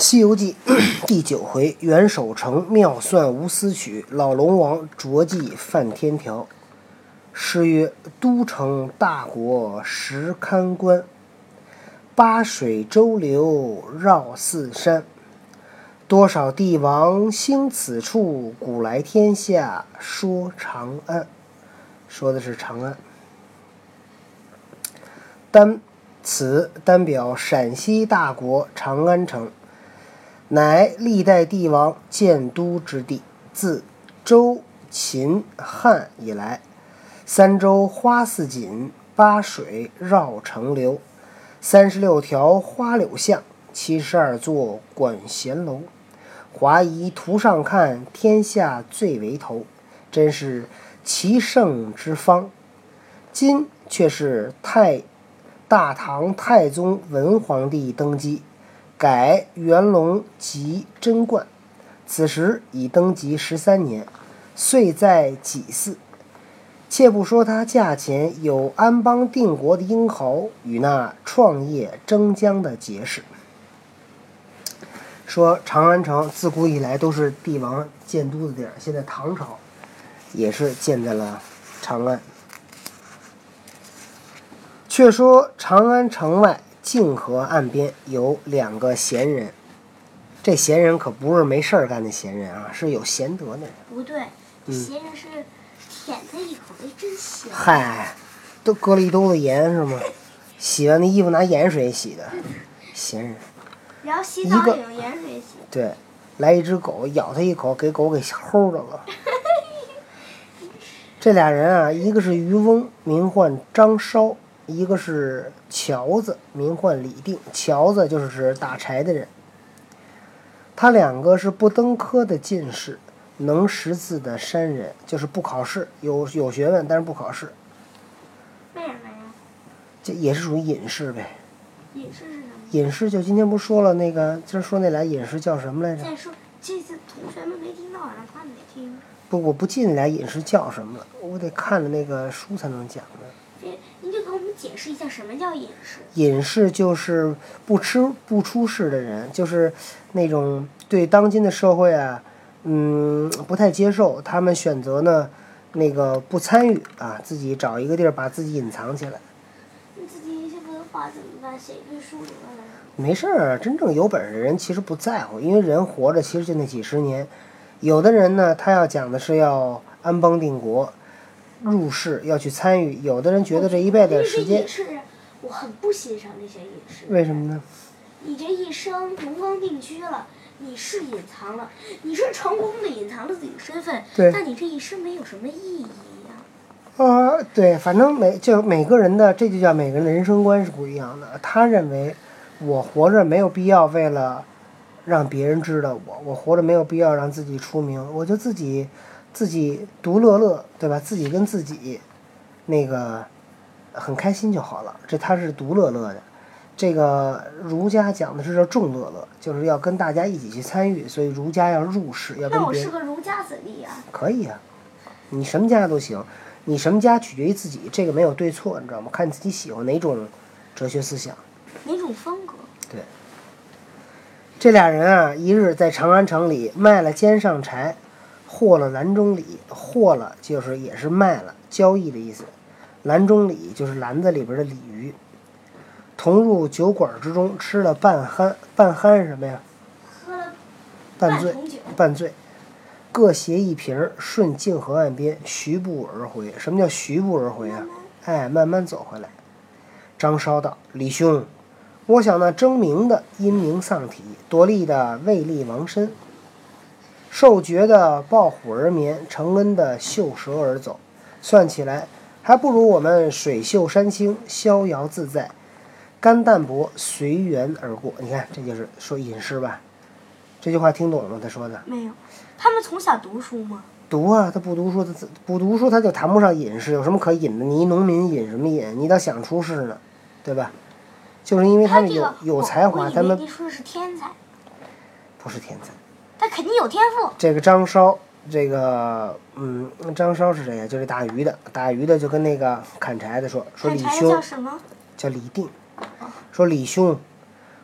《西游记》第九回，袁守诚妙算无私曲，老龙王着记犯天条。诗曰：都城大国实堪观，八水周流绕四山。多少帝王兴此处，古来天下说长安。说的是长安。单此单表陕西大国长安城。乃历代帝王建都之地，自周、秦、汉以来，三洲花似锦，八水绕城流，三十六条花柳巷，七十二座管弦楼。华夷图上看，天下最为头，真是奇胜之方。今却是太大唐太宗文皇帝登基。改元隆即贞观，此时已登基十三年，岁在己巳。且不说他驾前有安邦定国的英豪与那创业争疆的杰士，说长安城自古以来都是帝王建都的地儿，现在唐朝也是建在了长安。却说长安城外。泾河岸边有两个闲人，这闲人可不是没事儿干的闲人啊，是有贤德的人。不对，闲人是舔他一口，哎，真香。嗨，都搁了一兜子盐是吗？洗完的衣服拿盐水洗的，闲人。然后洗澡也用盐水洗。对，来一只狗咬他一口，给狗给齁着了。这俩人啊，一个是渔翁，名唤张稍。一个是樵子，名唤李定。樵子就是指打柴的人。他两个是不登科的进士，能识字的山人，就是不考试，有有学问，但是不考试。为什么呀？这也是属于隐士呗。隐士是什么？隐士就今天不说了，那个今儿说那俩隐士叫什么来着？再说，这次同学们没听到，让他们听。不，我不记那俩隐士叫什么了，我得看了那个书才能讲呢。解释一下什么叫隐士？隐士就是不吃不出世的人，就是那种对当今的社会啊，嗯，不太接受。他们选择呢，那个不参与啊，自己找一个地儿把自己隐藏起来。你自己写不会画怎么办？写一堆书怎么办？没事儿，真正有本事的人其实不在乎，因为人活着其实就那几十年。有的人呢，他要讲的是要安邦定国。入世要去参与，有的人觉得这一辈子时间。隐士，我很不欣赏那些隐士。为什么呢？你这一生龙方定居了，你是隐藏了，你是成功的隐藏了自己的身份，但你这一生没有什么意义呀。啊，对，反正每就每个人的，这就叫每个人的人生观是不一样的。他认为，我活着没有必要为了让别人知道我，我活着没有必要让自己出名，我就自己。自己独乐乐，对吧？自己跟自己，那个很开心就好了。这他是独乐乐的。这个儒家讲的是叫众乐乐，就是要跟大家一起去参与。所以儒家要入世，要跟别人。那我是个儒家子弟啊。可以啊，你什么家都行，你什么家取决于自己，这个没有对错，你知道吗？看你自己喜欢哪种哲学思想，哪种风格。对。这俩人啊，一日在长安城里卖了肩上柴。获了篮中礼，获了就是也是卖了，交易的意思。篮中鲤就是篮子里边的鲤鱼。同入酒馆之中，吃了半酣，半酣是什么呀？喝了半醉，半醉。各携一瓶，顺泾河岸边，徐步而回。什么叫徐步而回啊？哎，慢慢走回来。张稍道：“李兄，我想那争名的因名丧体，夺利的未立王身。”受爵的抱虎而眠，承恩的嗅蛇而走，算起来还不如我们水秀山清，逍遥自在，甘淡泊，随缘而过。你看，这就是说隐士吧？这句话听懂了吗？他说的没有？他们从小读书吗？读啊，他不读书，他不读书，他就谈不上隐士。有什么可隐的？你一农民隐什么隐？你倒想出世呢，对吧？就是因为他们有有才华，他们说的是天才，不是天才。他肯定有天赋。这个张稍，这个嗯，张稍是谁呀？就是打鱼的，打鱼的就跟那个砍柴的说说李兄，叫什么？叫李定。说李兄，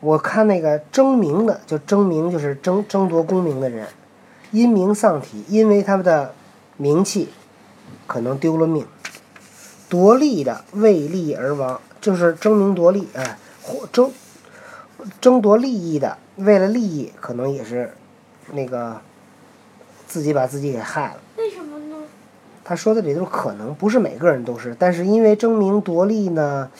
我看那个争名的，就争名就是争争夺功名的人，因名丧体，因为他们的名气可能丢了命；夺利的为利而亡，就是争名夺利，哎，或争争夺利益的，为了利益可能也是那个自己把自己给害了。为什么呢？他说的这都是可能，不是每个人都是，但是因为争名夺利呢。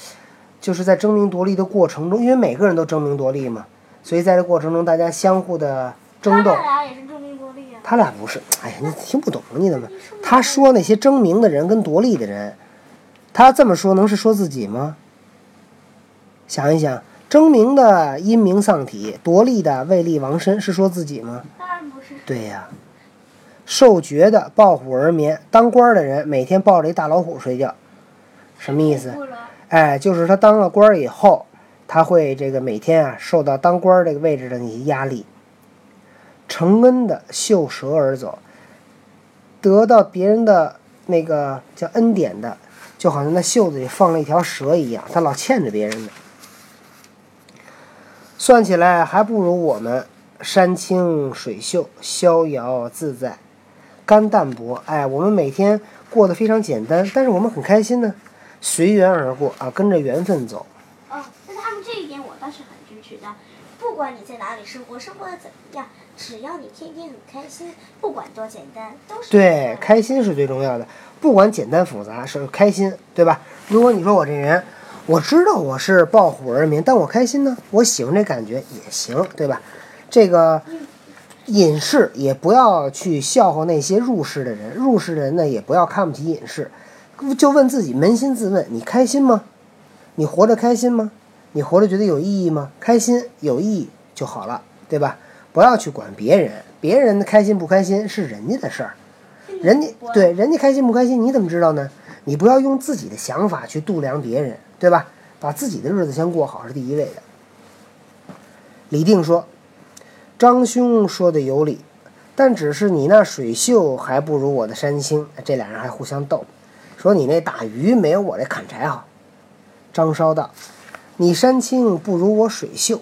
就是在争名夺利的过程中，因为每个人都争名夺利嘛，所以在这过程中，大家相互的争斗。他俩也是争名夺利啊。他俩不是，哎呀，你听不懂你怎么？他说那些争名的人跟夺利的人，他这么说能是说自己吗？想一想，争名的因名丧体，夺利的为利亡身，是说自己吗？当然不是。对呀，受爵的抱虎而眠，当官的人每天抱着一大老虎睡觉，什么意思？哎，就是他当了官以后，他会这个每天啊受到当官这个位置的那些压力。承恩的袖舌而走，得到别人的那个叫恩典的，就好像那袖子里放了一条蛇一样，他老欠着别人的。算起来还不如我们山清水秀、逍遥自在、肝淡泊。哎，我们每天过得非常简单，但是我们很开心呢。随缘而过啊，跟着缘分走。哦，那他们这一点我倒是很支持的。不管你在哪里生活，生活的怎么样，只要你天天很开心，不管多简单，都是对，开心是最重要的。不管简单复杂，是开心，对吧？如果你说我这人，我知道我是抱虎而眠，但我开心呢，我喜欢这感觉也行，对吧？这个隐士也不要去笑话那些入世的人，入世的人呢也不要看不起隐士。就问自己，扪心自问：你开心吗？你活着开心吗？你活着觉得有意义吗？开心有意义就好了，对吧？不要去管别人，别人开心不开心是人家的事儿，人家对人家开心不开心你怎么知道呢？你不要用自己的想法去度量别人，对吧？把自己的日子先过好是第一位的。李定说：“张兄说的有理，但只是你那水秀还不如我的山青。”这俩人还互相斗。说你那打鱼没有我这砍柴好。张稍道：“你山青不如我水秀。”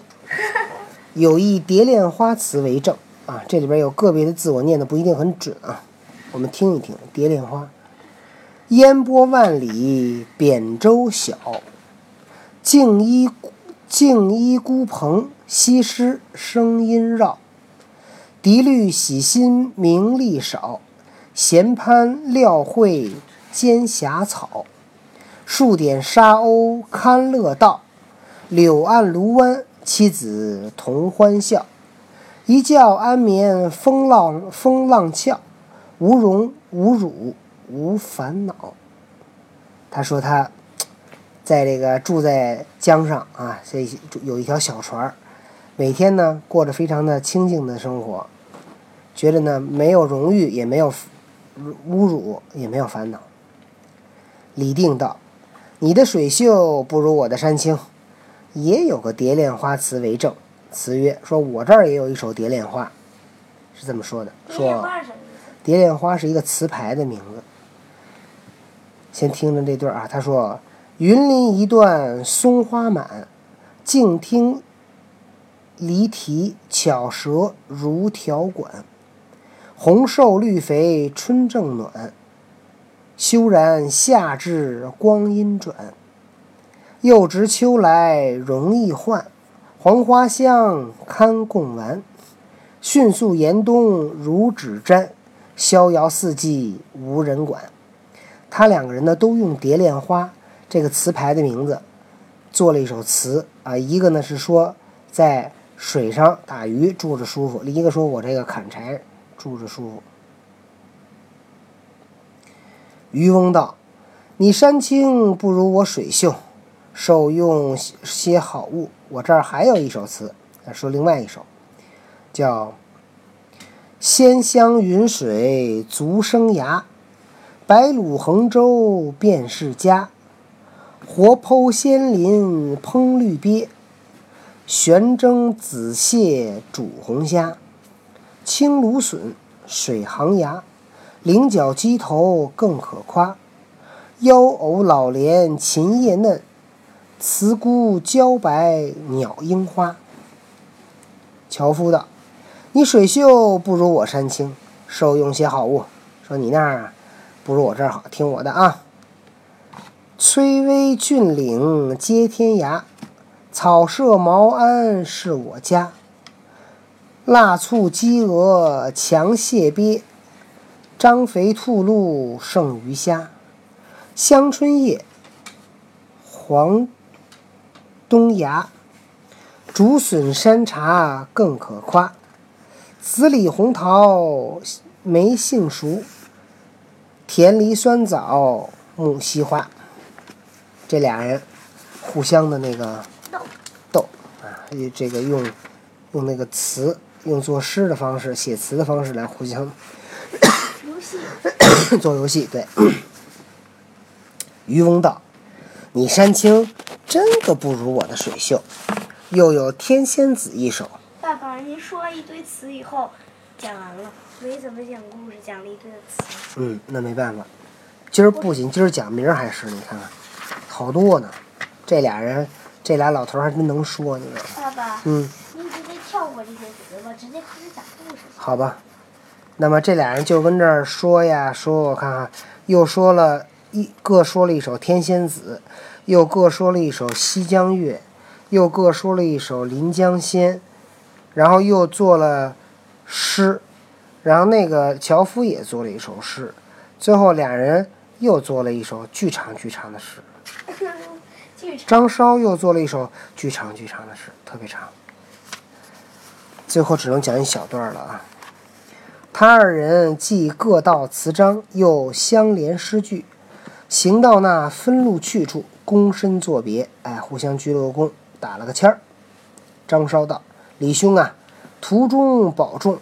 有一蝶恋花词为证啊，这里边有个别的字我念的不一定很准啊，我们听一听。蝶恋花：烟波万里扁舟小，静依静依孤蓬，西施声音绕。笛律喜新名利少，闲攀料会。兼霞草，数点沙鸥堪乐道。柳岸芦湾，妻子同欢笑。一觉安眠风浪风浪俏，无荣无辱无烦恼。他说他在这个住在江上啊，这有一条小船每天呢过着非常的清静的生活，觉得呢没有荣誉，也没有侮辱，也没有烦恼。李定道：“你的水秀不如我的山清，也有个蝶恋花词为证。词曰：说我这儿也有一首蝶恋花，是这么说的。说蝶恋花是一个词牌的名字。先听着这段啊，他说：云林一段松花满，静听离啼巧舌如条管。红瘦绿肥春正暖。”休然夏至光阴转，又值秋来容易换。黄花香堪共玩，迅速严冬如指沾。逍遥四季无人管。他两个人呢，都用蝶恋花这个词牌的名字做了一首词啊。一个呢是说在水上打鱼住着舒服，另一个说我这个砍柴住着舒服。渔翁道：“你山清不如我水秀，受用些好物。我这儿还有一首词，说另外一首，叫‘仙乡云水足生涯，白鹭横舟便是家。活剖仙鳞烹绿鳖，悬蒸紫蟹煮红虾，青芦笋水行牙。’”菱角鸡头更可夸，腰藕老莲琴叶嫩，慈菇茭白鸟樱花。樵夫道：“你水秀不如我山清，受用些好物。说你那儿不如我这儿好，听我的啊。崔巍峻岭接天涯，草舍茅庵是我家。腊醋鸡鹅强蟹鳖，张肥兔鹿胜鱼虾。香椿叶，黄冬芽。”竹笋山茶更可夸，紫李红桃没杏熟，甜梨酸枣木樨花。这俩人互相的那个斗啊，这个用用那个词，用作诗的方式、写词的方式来互相游戏 做游戏。对，渔翁道：“你山青真个不如我的水秀。”又有天仙子一首。爸爸，您说了一堆词以后，讲完了，没怎么讲故事，讲了一堆的词。嗯，那没办法，今儿不仅今儿讲，明儿还是你看看，好多呢。这俩人，这俩老头还真能说，你知道吗？爸爸。嗯。您直接跳过这些词吧，直接开始讲故事。好吧，那么这俩人就跟这儿说呀说，我看看，又说了一各说了一首《天仙子》，又各说了一首《西江月》。又各说了一首《临江仙》，然后又做了诗，然后那个樵夫也做了一首诗，最后俩人又做了一首巨长巨长的诗。张稍又做了一首巨长巨长的诗，特别长。最后只能讲一小段了啊。他二人既各道词章，又相连诗句，行到那分路去处，躬身作别，哎，互相鞠了个躬。打了个签儿，张稍道：“李兄啊，途中保重，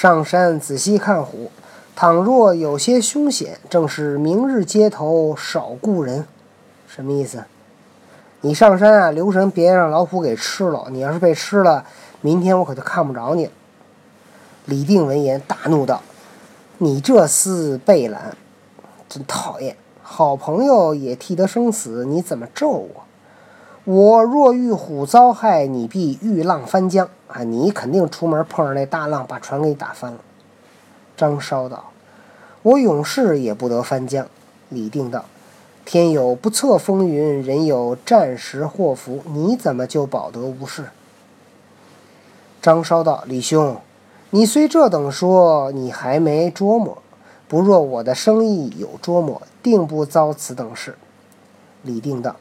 上山仔细看虎。倘若有些凶险，正是明日街头少故人。什么意思？你上山啊，留神别让老虎给吃了。你要是被吃了，明天我可就看不着你。”李定闻言大怒道：“你这厮背懒，真讨厌！好朋友也替得生死，你怎么咒我？”我若遇虎遭害，你必遇浪翻江啊！你肯定出门碰上那大浪，把船给打翻了。张稍道：“我永世也不得翻江。”李定道：“天有不测风云，人有战时祸福，你怎么就保得无事？”张稍道：“李兄，你虽这等说，你还没琢磨。不若我的生意有琢磨，定不遭此等事。”李定道。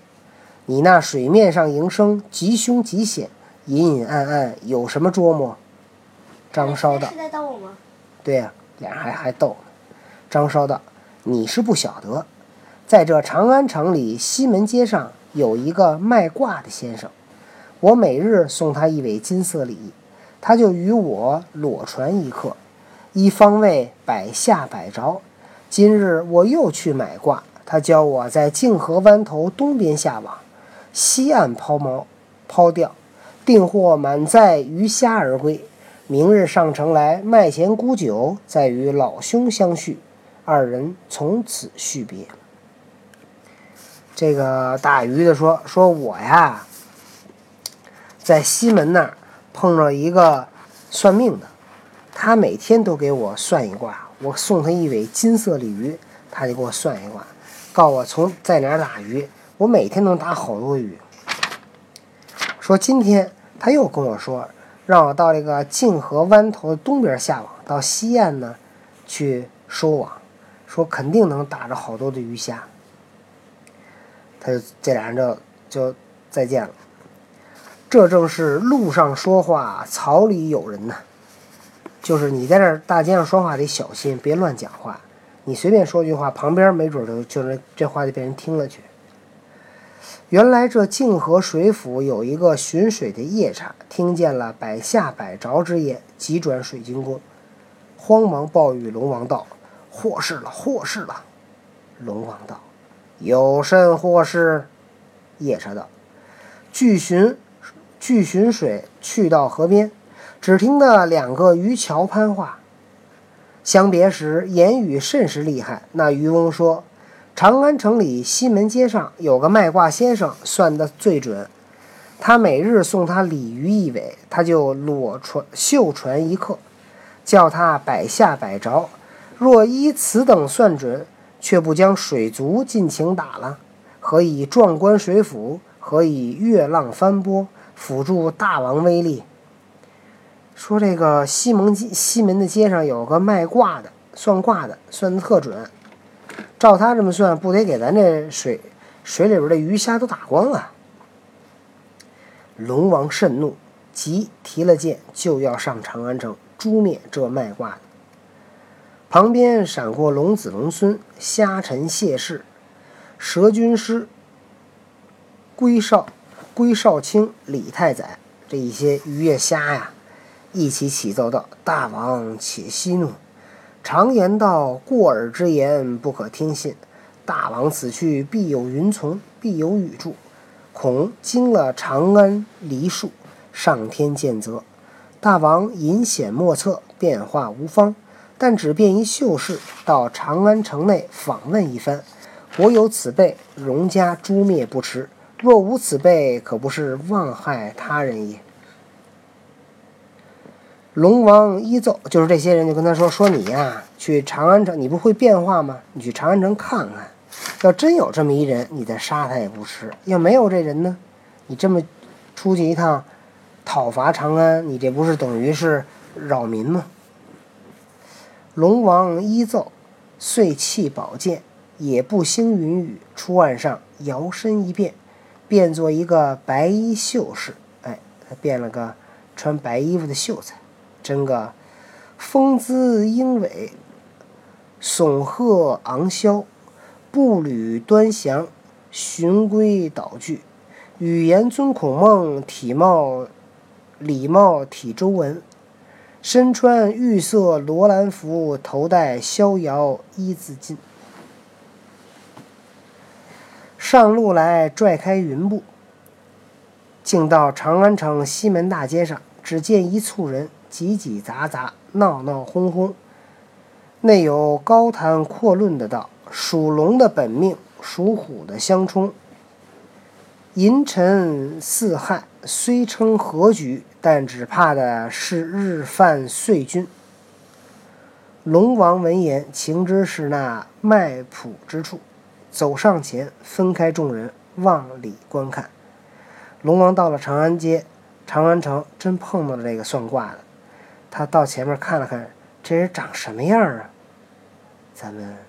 你那水面上营生，极凶极险，隐隐暗暗有什么琢磨？张稍道：“是在逗我吗？”对呀，俩人还还逗呢。张稍道：“你是不晓得，在这长安城里西门街上有一个卖卦的先生，我每日送他一尾金色鲤，他就与我裸传一课，一方位百下百着。今日我又去买卦，他教我在泾河湾头东边下网。”西岸抛锚，抛钓，定获满载鱼虾而归。明日上城来卖钱沽酒，再与老兄相叙。二人从此续别。这个打鱼的说：“说我呀，在西门那儿碰着一个算命的，他每天都给我算一卦。我送他一尾金色鲤鱼，他就给我算一卦，告我从在哪打鱼。”我每天能打好多鱼。说今天他又跟我说，让我到这个泾河湾头的东边下网，到西岸呢去收网，说肯定能打着好多的鱼虾。他就这俩人就就再见了。这正是路上说话，草里有人呐。就是你在这大街上说话得小心，别乱讲话。你随便说句话，旁边没准就就是这话就被人听了去。原来这泾河水府有一个巡水的夜叉，听见了百下百着之言，急转水晶宫，慌忙报与龙王道：“祸事了，祸事了！”龙王道：“有甚祸事？”夜叉道：“巨巡，巨巡水去到河边，只听得两个渔樵攀话，相别时言语甚是厉害。那渔翁说。”长安城里西门街上有个卖卦先生，算得最准。他每日送他鲤鱼一尾，他就裸传袖传一刻，叫他百下百着。若依此等算准，却不将水族尽情打了，何以壮观水府？何以月浪翻波？辅助大王威力？说这个西门西门的街上有个卖卦的，算卦的，算的特准。照他这么算，不得给咱这水水里边的鱼虾都打光啊！龙王甚怒，即提了剑就要上长安城诛灭这卖卦的。旁边闪过龙子龙孙、虾臣谢氏、蛇军师、龟少、龟少卿、李太宰这一些鱼呀虾呀，一起起奏道：“大王且息怒。常言道，过耳之言不可听信。大王此去必有云从，必有雨助，恐惊了长安梨树，上天见责。大王隐险莫测，变化无方。”但只便一秀士到长安城内访问一番，我有此辈，容家诛灭不迟；若无此辈，可不是妄害他人也。龙王一奏，就是这些人就跟他说：“说你呀，去长安城，你不会变化吗？你去长安城看看，要真有这么一人，你再杀他也不迟；要没有这人呢，你这么出去一趟讨伐长安，你这不是等于是扰民吗？”龙王一奏，遂弃宝剑，也不兴云雨，出岸上摇身一变，变作一个白衣秀士。哎，他变了个穿白衣服的秀才，真个风姿英伟，耸鹤昂霄，步履端详，循规蹈矩，语言尊孔孟，体貌礼貌体周文。身穿玉色罗兰服，头戴逍遥一字巾。上路来拽开云步，竟到长安城西门大街上，只见一簇人挤挤杂杂，闹闹哄哄。内有高谈阔论的道：“属龙的本命，属虎的相冲。银尘四害，虽称和局。”但只怕的是日犯岁君。龙王闻言，情知是那卖卜之处，走上前，分开众人，望里观看。龙王到了长安街、长安城，真碰到了这个算卦的。他到前面看了看，这人长什么样啊？咱们。